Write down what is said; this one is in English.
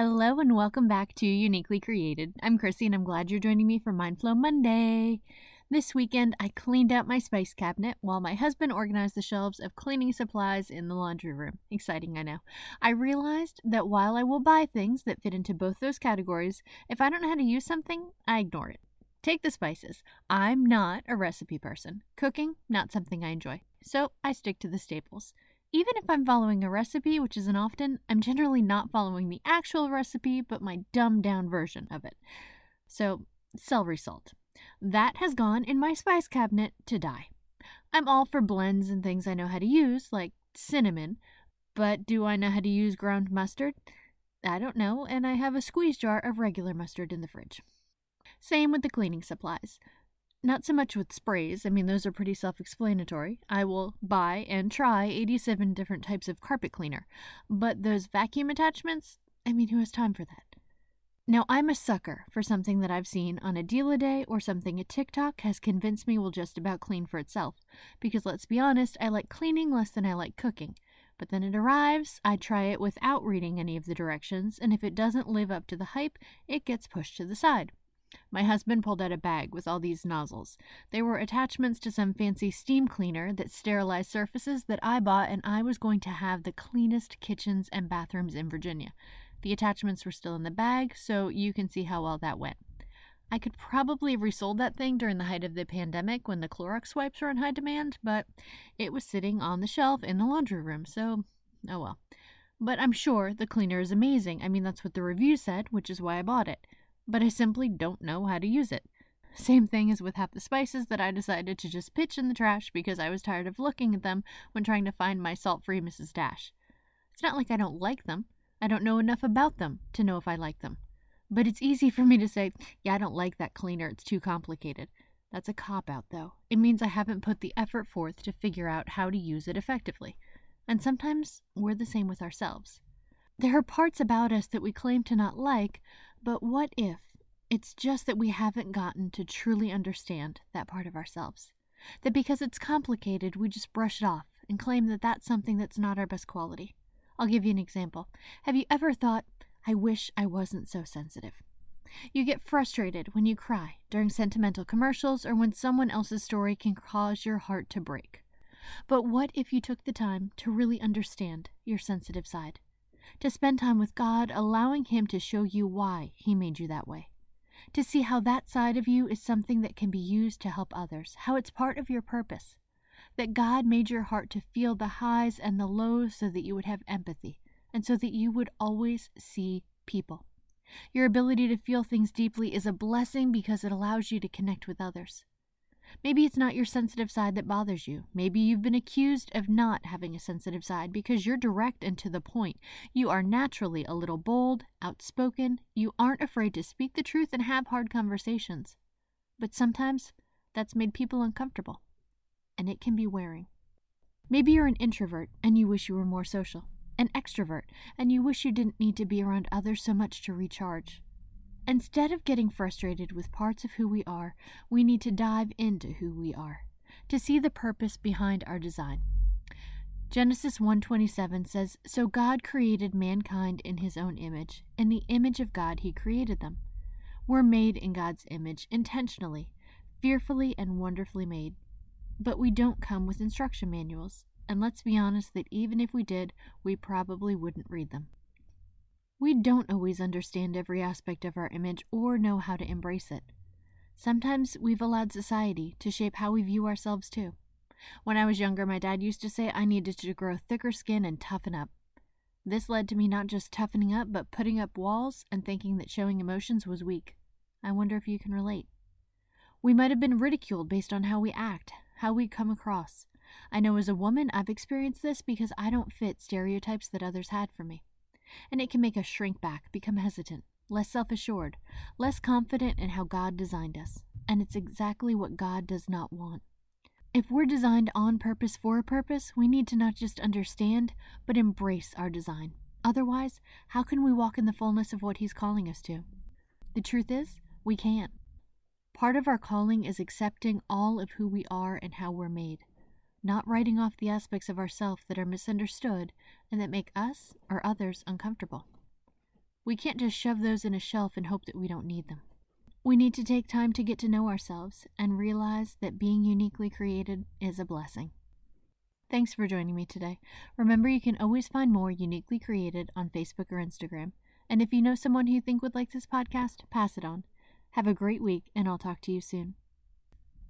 Hello and welcome back to Uniquely Created. I'm Chrissy and I'm glad you're joining me for Mindflow Monday. This weekend, I cleaned out my spice cabinet while my husband organized the shelves of cleaning supplies in the laundry room. Exciting, I know. I realized that while I will buy things that fit into both those categories, if I don't know how to use something, I ignore it. Take the spices. I'm not a recipe person. Cooking, not something I enjoy. So I stick to the staples. Even if I'm following a recipe, which isn't often, I'm generally not following the actual recipe, but my dumbed down version of it. So, celery salt. That has gone in my spice cabinet to die. I'm all for blends and things I know how to use, like cinnamon, but do I know how to use ground mustard? I don't know, and I have a squeeze jar of regular mustard in the fridge. Same with the cleaning supplies. Not so much with sprays, I mean, those are pretty self explanatory. I will buy and try 87 different types of carpet cleaner. But those vacuum attachments, I mean, who has time for that? Now, I'm a sucker for something that I've seen on a deal a day or something a TikTok has convinced me will just about clean for itself. Because let's be honest, I like cleaning less than I like cooking. But then it arrives, I try it without reading any of the directions, and if it doesn't live up to the hype, it gets pushed to the side. My husband pulled out a bag with all these nozzles. They were attachments to some fancy steam cleaner that sterilized surfaces that I bought, and I was going to have the cleanest kitchens and bathrooms in Virginia. The attachments were still in the bag, so you can see how well that went. I could probably have resold that thing during the height of the pandemic when the Clorox wipes were in high demand, but it was sitting on the shelf in the laundry room, so oh well. But I'm sure the cleaner is amazing. I mean, that's what the review said, which is why I bought it but I simply don't know how to use it. Same thing as with half the spices that I decided to just pitch in the trash because I was tired of looking at them when trying to find my salt free Mrs. Dash. It's not like I don't like them, I don't know enough about them to know if I like them. But it's easy for me to say, yeah, I don't like that cleaner, it's too complicated. That's a cop out, though. It means I haven't put the effort forth to figure out how to use it effectively. And sometimes we're the same with ourselves. There are parts about us that we claim to not like, but what if it's just that we haven't gotten to truly understand that part of ourselves? That because it's complicated, we just brush it off and claim that that's something that's not our best quality. I'll give you an example. Have you ever thought, I wish I wasn't so sensitive? You get frustrated when you cry during sentimental commercials or when someone else's story can cause your heart to break. But what if you took the time to really understand your sensitive side? To spend time with God, allowing Him to show you why He made you that way. To see how that side of you is something that can be used to help others, how it's part of your purpose. That God made your heart to feel the highs and the lows so that you would have empathy and so that you would always see people. Your ability to feel things deeply is a blessing because it allows you to connect with others. Maybe it's not your sensitive side that bothers you. Maybe you've been accused of not having a sensitive side because you're direct and to the point. You are naturally a little bold, outspoken. You aren't afraid to speak the truth and have hard conversations. But sometimes that's made people uncomfortable, and it can be wearing. Maybe you're an introvert and you wish you were more social, an extrovert, and you wish you didn't need to be around others so much to recharge. Instead of getting frustrated with parts of who we are, we need to dive into who we are, to see the purpose behind our design. Genesis 1:27 says, "So God created mankind in his own image; in the image of God he created them. We're made in God's image intentionally, fearfully and wonderfully made. But we don't come with instruction manuals, and let's be honest that even if we did, we probably wouldn't read them. We don't always understand every aspect of our image or know how to embrace it. Sometimes we've allowed society to shape how we view ourselves too. When I was younger, my dad used to say I needed to grow thicker skin and toughen up. This led to me not just toughening up, but putting up walls and thinking that showing emotions was weak. I wonder if you can relate. We might have been ridiculed based on how we act, how we come across. I know as a woman I've experienced this because I don't fit stereotypes that others had for me and it can make us shrink back, become hesitant, less self assured, less confident in how God designed us. And it's exactly what God does not want. If we're designed on purpose for a purpose, we need to not just understand, but embrace our design. Otherwise, how can we walk in the fullness of what He's calling us to? The truth is, we can't. Part of our calling is accepting all of who we are and how we're made not writing off the aspects of ourself that are misunderstood and that make us or others uncomfortable. We can't just shove those in a shelf and hope that we don't need them. We need to take time to get to know ourselves and realize that being uniquely created is a blessing. Thanks for joining me today. Remember, you can always find more Uniquely Created on Facebook or Instagram. And if you know someone who you think would like this podcast, pass it on. Have a great week, and I'll talk to you soon.